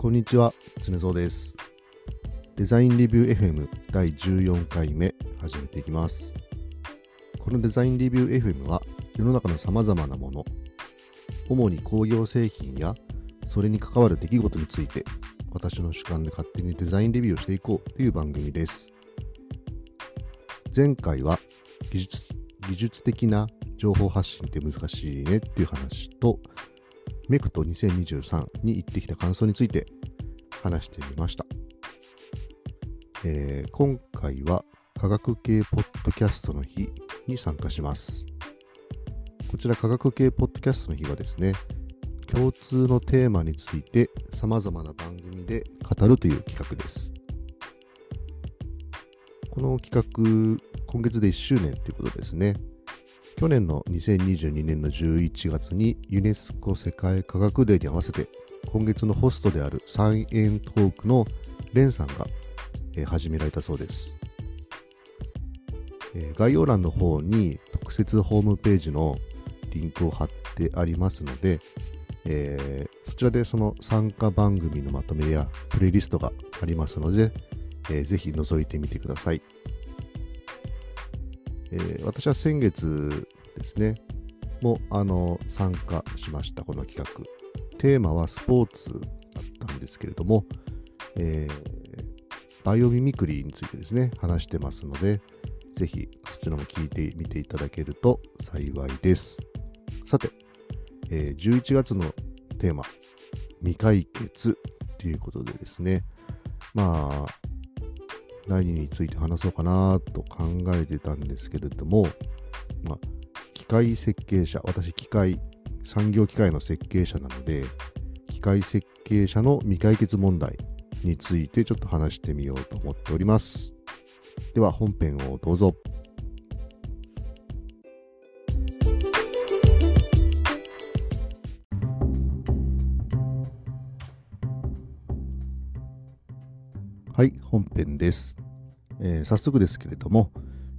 こんにちは、常蔵です。デザインレビュー FM 第14回目始めていきます。このデザインレビュー FM は世の中の様々なもの、主に工業製品やそれに関わる出来事について私の主観で勝手にデザインレビューをしていこうという番組です。前回は技術技術的な情報発信って難しいねっていう話とメクト2023に行ってきた感想について話してみました。えー今回は科学系ポッドキャストの日に参加します。こちら科学系ポッドキャストの日はですね、共通のテーマについて様々な番組で語るという企画です。この企画、今月で1周年ということですね。去年の2022年の11月にユネスコ世界科学デーに合わせて今月のホストであるサイエントークのレンさんが、始められたそうです、概要欄の方に特設ホームページのリンクを貼ってありますので、えーそちらでその参加番組のまとめやプレイリストがありますので、えーぜひ覗いてみてください。えー私は先月ですね、もあの参加しました、この企画。テーマはスポーツだったんですけれども、えーバイオミミクリーについてですね、話してますので、ぜひそちらも聞いてみていただけると幸いです。さて、えー11月のテーマ、未解決ということでですね、まあ、何について話そうかなと考えてたんですけれども、まあ、機械設計者、私機械、産業機械の設計者なので、機械設計者の未解決問題についてちょっと話してみようと思っております。では本編をどうぞ。はい、本編です。えー早速ですけれども、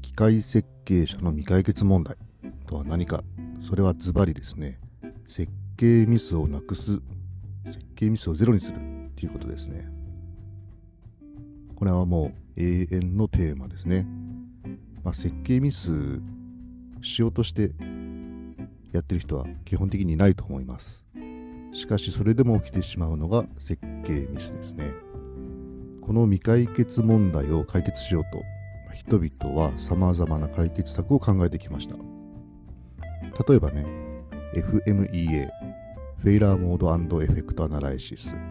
機械設計者の未解決問題とは何か、それはズバリですね、設計ミスをなくす、設計ミスをゼロにするっていうことですね。これはもう永遠のテーマですね。まあ、設計ミスしようとしてやってる人は基本的にないと思います。しかしそれでも起きてしまうのが設計ミスですね。この未解決問題を解決しようと人々は様々な解決策を考えてきました。例えばね FMEA Failure Mode Effect Analysis とか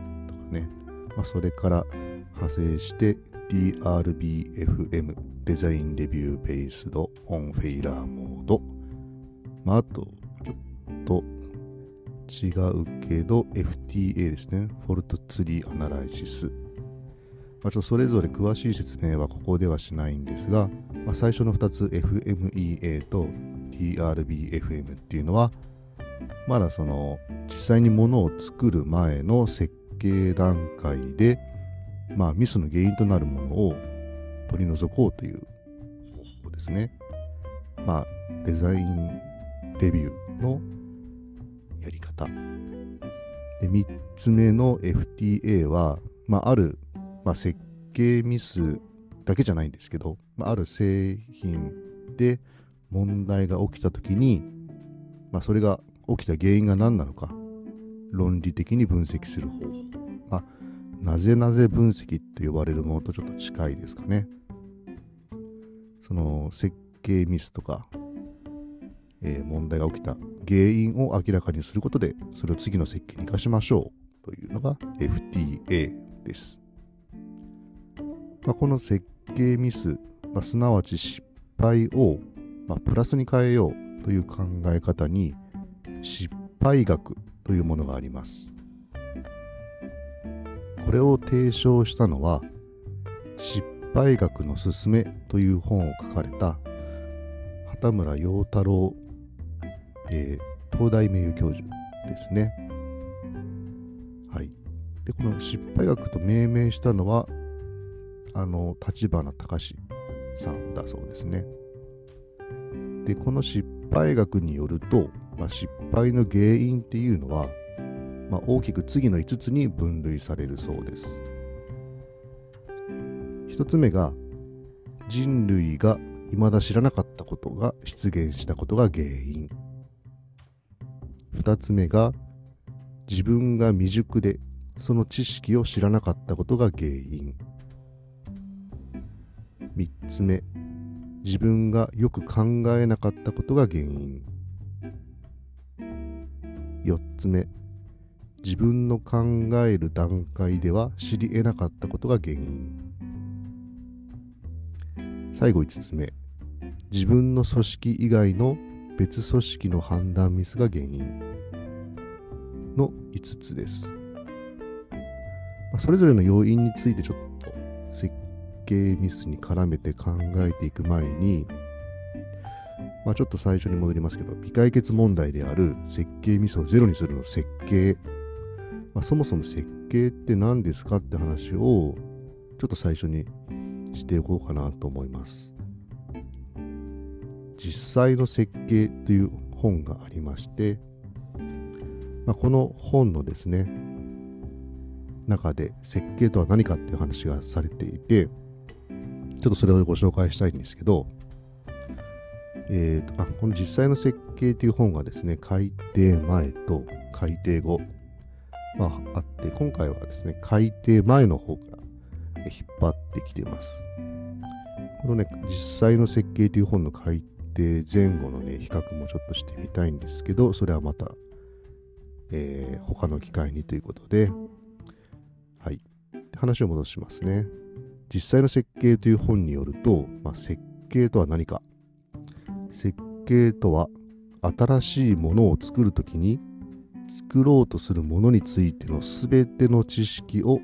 ね、まあ、それから派生して DRBFM Design Review Based on Failure Mode。まあ、あとちょっと違うけど FTA ですね。フォルトツリーアナライシス。まあ、それぞれ詳しい説明はここではしないんですが、まあ、最初の2つ FMEA と TRBFM っていうのはまだその実際に物を作る前の設計段階で、まあ、ミスの原因となるものを取り除こうという方法ですね。まあ、デザインレビューのやり方。で3つ目の FTA は、まあ、あるまあ、設計ミスだけじゃないんですけど、まあ、ある製品で問題が起きた時に、まあ、それが起きた原因が何なのか論理的に分析する方法、まあ、なぜなぜ分析と呼ばれるものとちょっと近いですかね。その設計ミスとか、えー問題が起きた原因を明らかにすることでそれを次の設計に生かしましょうというのが FTA です。まあ、この設計ミス、まあ、すなわち失敗を、まあ、プラスに変えようという考え方に失敗学というものがあります。これを提唱したのは失敗学のすすめという本を書かれた畑村陽太郎、えー東大名誉教授ですね。はい。で、この失敗学と命名したのはあの立花隆さんだそうですね。でこの失敗学によると、まあ、失敗の原因っていうのはまあ、大きく次の5つに分類されるそうです。1つ目が人類が未だ知らなかったことが出現したことが原因。2つ目が自分が未熟でその知識を知らなかったことが原因。3つ目。自分がよく考えなかったことが原因。4つ目。自分の考える段階では知り得なかったことが原因。最後5つ目。自分の組織以外の別組織の判断ミスが原因。の5つです、それぞれの要因についてちょっと計ミスに絡めて考えていく前にまあ、ちょっと最初に戻りますけど、未解決問題である設計ミスをゼロにするの設計。まあ、そもそも設計って何ですかって話をちょっと最初にしておこうかなと思います。実際の設計という本がありまして、まあ、この本のですね、中で設計とは何かっていう話がされていて、ちょっとそれをご紹介したいんですけど、えーと、あこの実際の設計という本がですね、改訂前と改訂後、まあ、あって、今回はですね、改訂前の方から引っ張ってきてます。このね、実際の設計という本の改訂前後のね、比較もちょっとしてみたいんですけど、それはまた、えー、他の機会にということで、はい。話を戻しますね。実際の設計という本によると、まあ、設計とは何か設計とは新しいものを作るときに作ろうとするものについての全ての知識を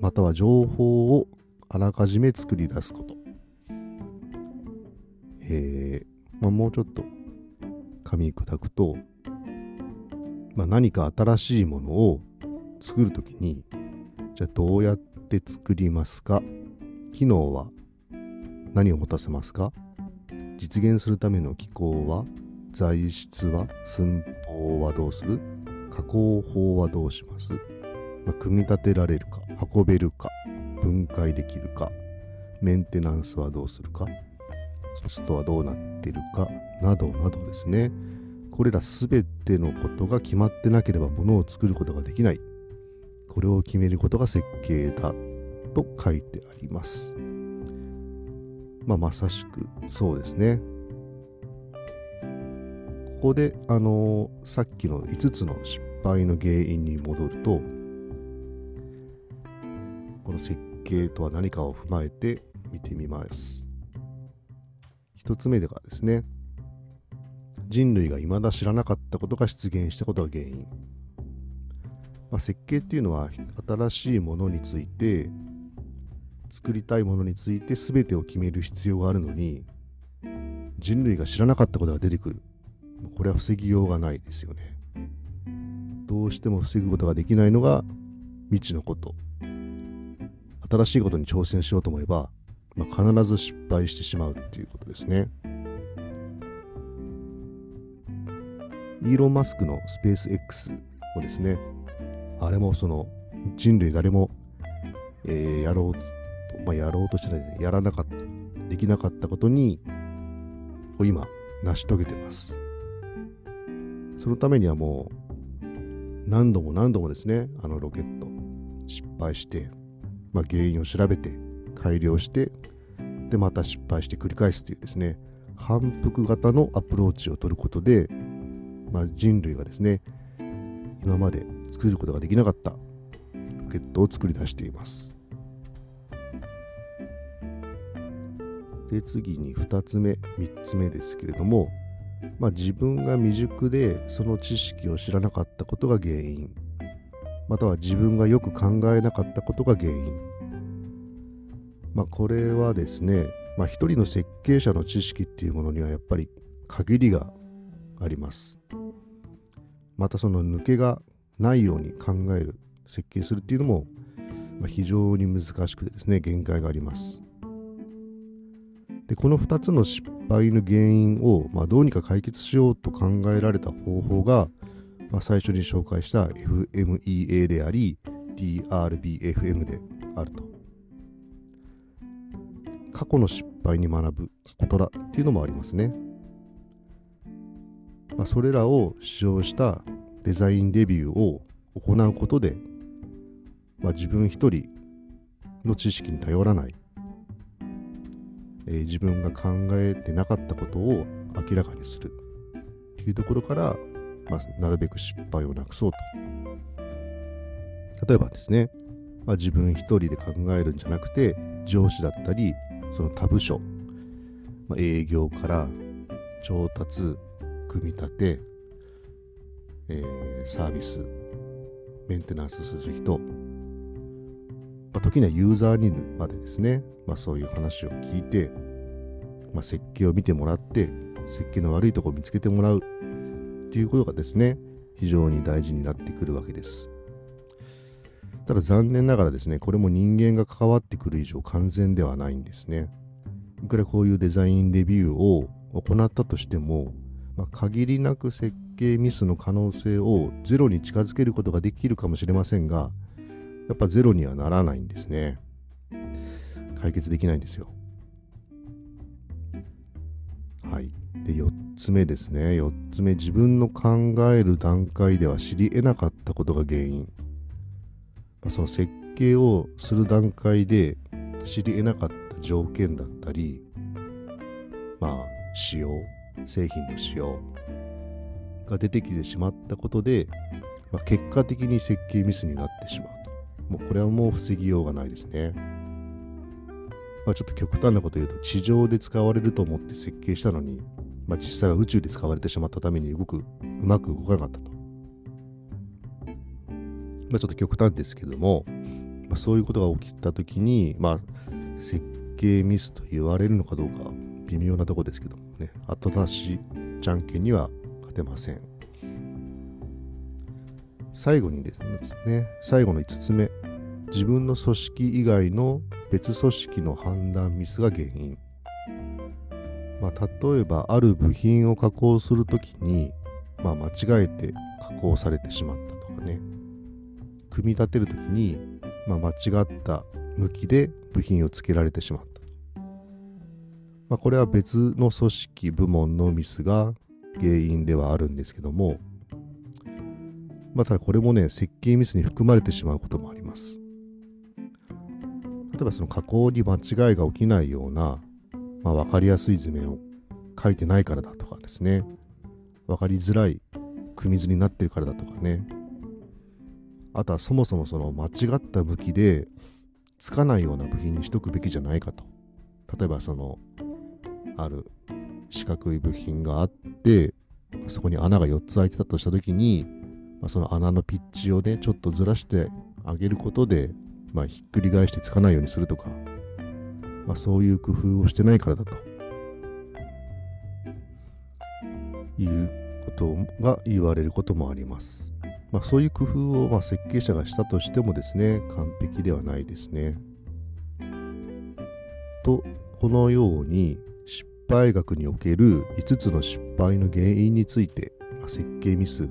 または情報をあらかじめ作り出すこと。えーまあ、もうちょっと噛み砕くと、まあ、何か新しいものを作るときにじゃあどうやって作りますか？機能は何を持たせますか？実現するための機構は材質は寸法はどうする？加工法はどうします、まあ、組み立てられるか運べるか分解できるかメンテナンスはどうするかコストはどうなってるかなどなどですね。これら全てのことが決まってなければものを作ることができない。これを決めることが設計だ。と書いてありますまあ、まさしくそうですね。ここで、あのー、さっきの5つの失敗の原因に戻ると、この設計とは何かを踏まえて見てみます。1つ目ではですね、人類が未だ知らなかったことが出現したことが原因。まあ、設計っていうのは新しいものについて作りたいものについて全てを決める必要があるのに人類が知らなかったことが出てくる。これは防ぎようがないですよね。どうしても防ぐことができないのが未知のこと。新しいことに挑戦しようと思えば、まあ、必ず失敗してしまうっていうことですね。イーロン・マスクのスペース X もですねあれもその人類誰も、えー、やろうまあ、やろうとしてない、やらなかった、できなかったことに、を今、成し遂げてます。そのためにはもう、何度も何度もですね、あのロケット、失敗して、まあ、原因を調べて、改良して、で、また失敗して繰り返すというですね、反復型のアプローチを取ることで、まあ、人類がですね、今まで作ることができなかったロケットを作り出しています。で次に2つ目3つ目ですけれども、まあ、自分が未熟でその知識を知らなかったことが原因または自分がよく考えなかったことが原因。まあこれはですね、まあ、一人の設計者の知識っていうものにはやっぱり限りがあります。またその抜けがないように考える設計するっていうのも、ま、非常に難しくてですね限界があります。でこの2つの失敗の原因を、まあ、どうにか解決しようと考えられた方法がまあ、最初に紹介した FMEA であり DRBFM であると。過去の失敗に学ぶことらっていうのもありますね、まあ、それらを使用したデザインレビューを行うことで、まあ、自分一人の知識に頼らない、えー、自分が考えてなかったことを明らかにする。っていうところから、まあ、なるべく失敗をなくそうと。例えばですね、まあ、自分一人で考えるんじゃなくて上司だったりその他部署、まあ、営業から調達組み立て、えー、サービスメンテナンスする人、まあ、時にはユーザーにまでですね、まあ、そういう話を聞いて、まあ、設計を見てもらって設計の悪いところを見つけてもらうっていうことがですね非常に大事になってくるわけです。ただ残念ながらですねこれも人間が関わってくる以上完全ではないんですね。いくらこういうデザインレビューを行ったとしても、まあ、限りなく設計ミスの可能性をゼロに近づけることができるかもしれませんがやっぱゼロにはならないんですね。解決できないんですよ。はい。で4つ目ですね。4つ目自分の考える段階では知り得なかったことが原因、ま、その設計をする段階で知り得なかった条件だったりまあ仕様製品の仕様が出てきてしまったことで、まあ、結果的に設計ミスになってしまう。もうこれはもう防ぎようがないですね。まあ、ちょっと極端なこと言うと地上で使われると思って設計したのにまあ、実際は宇宙で使われてしまったために動くうまく動かなかったと、まあ、ちょっと極端ですけども、まあ、そういうことが起きた時に、まあ、設計ミスと言われるのかどうか微妙なとこですけどもね後出しじゃんけんには勝てません。最後にですね最後の5つ目自分の組織以外の別組織の判断ミスが原因。まあ、例えばある部品を加工するときに、まあ、間違えて加工されてしまったとかね。組み立てるときに、まあ、間違った向きで部品をつけられてしまった。まあ、これは別の組織部門のミスが原因ではあるんですけども、まあ、ただこれもね設計ミスに含まれてしまうこともあります。例えばその加工に間違いが起きないようなまあ、分かりやすい図面を書いてないからだとかですね。分かりづらい組み図になってるからだとかね。あとはそもそもその間違った向きでつかないような部品にしとくべきじゃないかと。例えばそのある四角い部品があってそこに穴が4つ開いてたとした時に、まあ、その穴のピッチをねちょっとずらしてあげることで、まあ、ひっくり返してつかないようにするとかまあ、そういう工夫をしてないからだということが言われることもあります。まあ、そういう工夫をまあ設計者がしたとしてもですね完璧ではないですね。とこのように失敗学における5つの失敗の原因について、設計ミス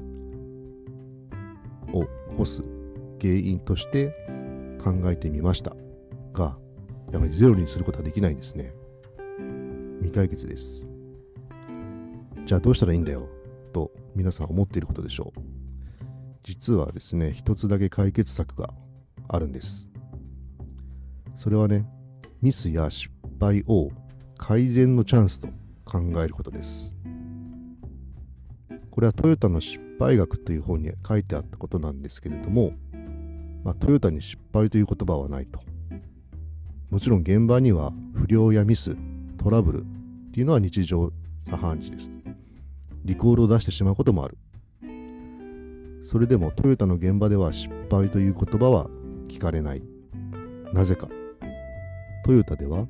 を起こす原因として考えてみましたがやはりゼロにすることはできないんですね。未解決です。じゃあどうしたらいいんだよ？と皆さん思っていることでしょう。実はですね、一つだけ解決策があるんです。それはね、ミスや失敗を改善のチャンスと考えることです。これはトヨタの失敗学という本に書いてあったことなんですけれども、まあ、トヨタに失敗という言葉はないと。もちろん現場には不良やミス、トラブルっていうのは日常茶飯事です。リコールを出してしまうこともある。それでもトヨタの現場では失敗という言葉は聞かれない。なぜか。トヨタでは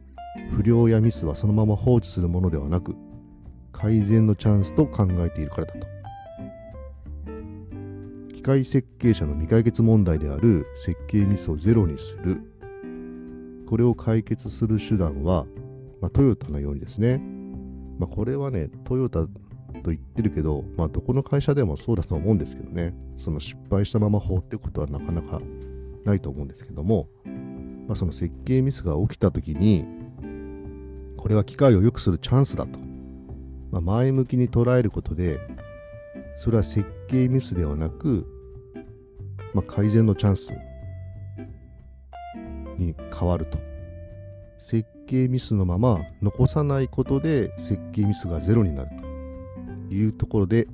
不良やミスはそのまま放置するものではなく改善のチャンスと考えているからだと。機械設計者の未解決問題である設計ミスをゼロにする。これを解決する手段は、まあ、トヨタのようにですね、まあ、これはね、トヨタと言ってるけど、まあ、どこの会社でもそうだと思うんですけどね、その失敗したまま放ってことはなかなかないと思うんですけども、まあ、その設計ミスが起きた時に、これは機械を良くするチャンスだと、まあ、前向きに捉えることで、それは設計ミスではなく、まあ、改善のチャンスに変わると。設計ミスのまま残さないことで設計ミスがゼロになるというところで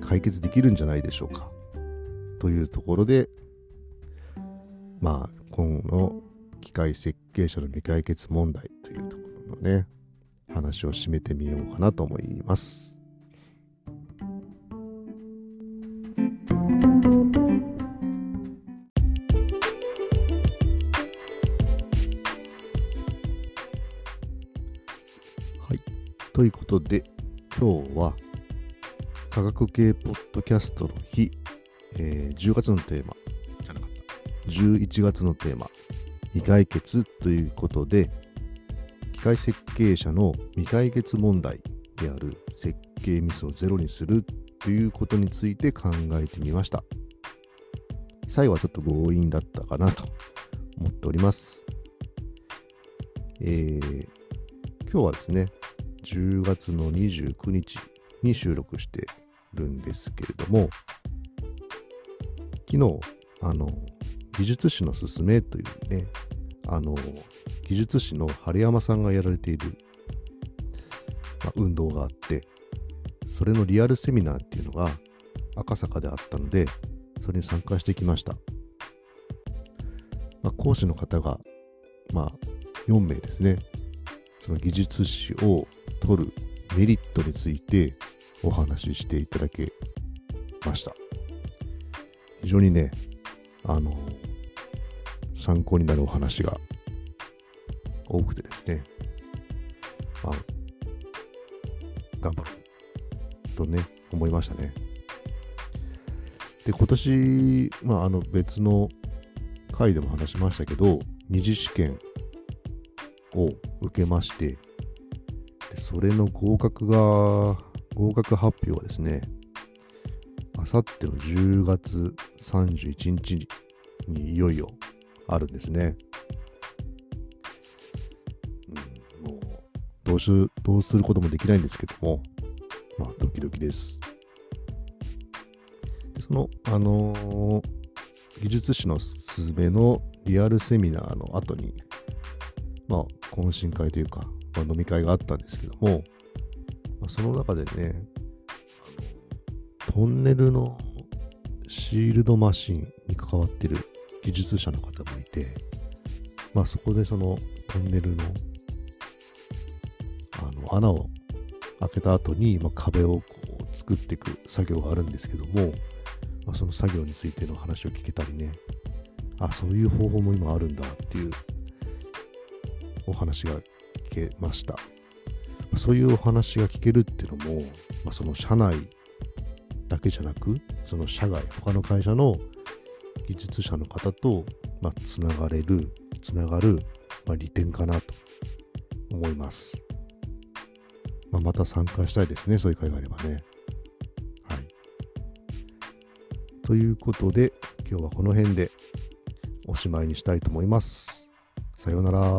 解決できるんじゃないでしょうか。というところで、まあ、今後の機械設計者の未解決問題というところのね、話を締めてみようかなと思います。ということで、今日は科学系ポッドキャストの日、えー、10月のテーマじゃなかった、11月のテーマ、未解決ということで、機械設計者の未解決問題である設計ミスをゼロにするということについて考えてみました。最後はちょっと強引だったかなと思っております。えー、今日はですね、10月の29日に収録してるんですけれども、昨日、あの、技術史のすすめというね、あの、技術史の春山さんがやられている、まあ、運動があって、それのリアルセミナーっていうのが赤坂であったので、それに参加してきました。まあ、講師の方が、まあ、4名ですね。その技術史を取るメリットについてお話ししていただけました。非常にね、あの、参考になるお話が多くてですね、まあ、頑張ろうとね、思いましたね。で、今年、まあ、あの別の回でも話しましたけど、二次試験を受けまして、それの合格が、合格発表はですね、あさっての10月31日にいよいよあるんですね。うん、もうどうし、どうすることもできないんですけども、まあ、ドキドキです。その、あのー、技術史のすすめのリアルセミナーの後に、まあ、懇親会というか、まあ、飲み会があったんですけども、まあ、その中でね、トンネルのシールドマシンに関わってる技術者の方もいて、まあ、そこでそのトンネルのあの穴を開けた後に、まあ、壁をこう作っていく作業があるんですけども、まあ、その作業についての話を聞けたりね、あ、そういう方法も今あるんだっていうお話が聞けました。そういうお話が聞けるっていうのも、まあ、その社内だけじゃなく、その社外、他の会社の技術者の方と、まあ、つながれる、つながる、まあ、利点かなと思います。まあ、また参加したいですね、そういう会があればね。はい。ということで、今日はこの辺でおしまいにしたいと思います。さようなら。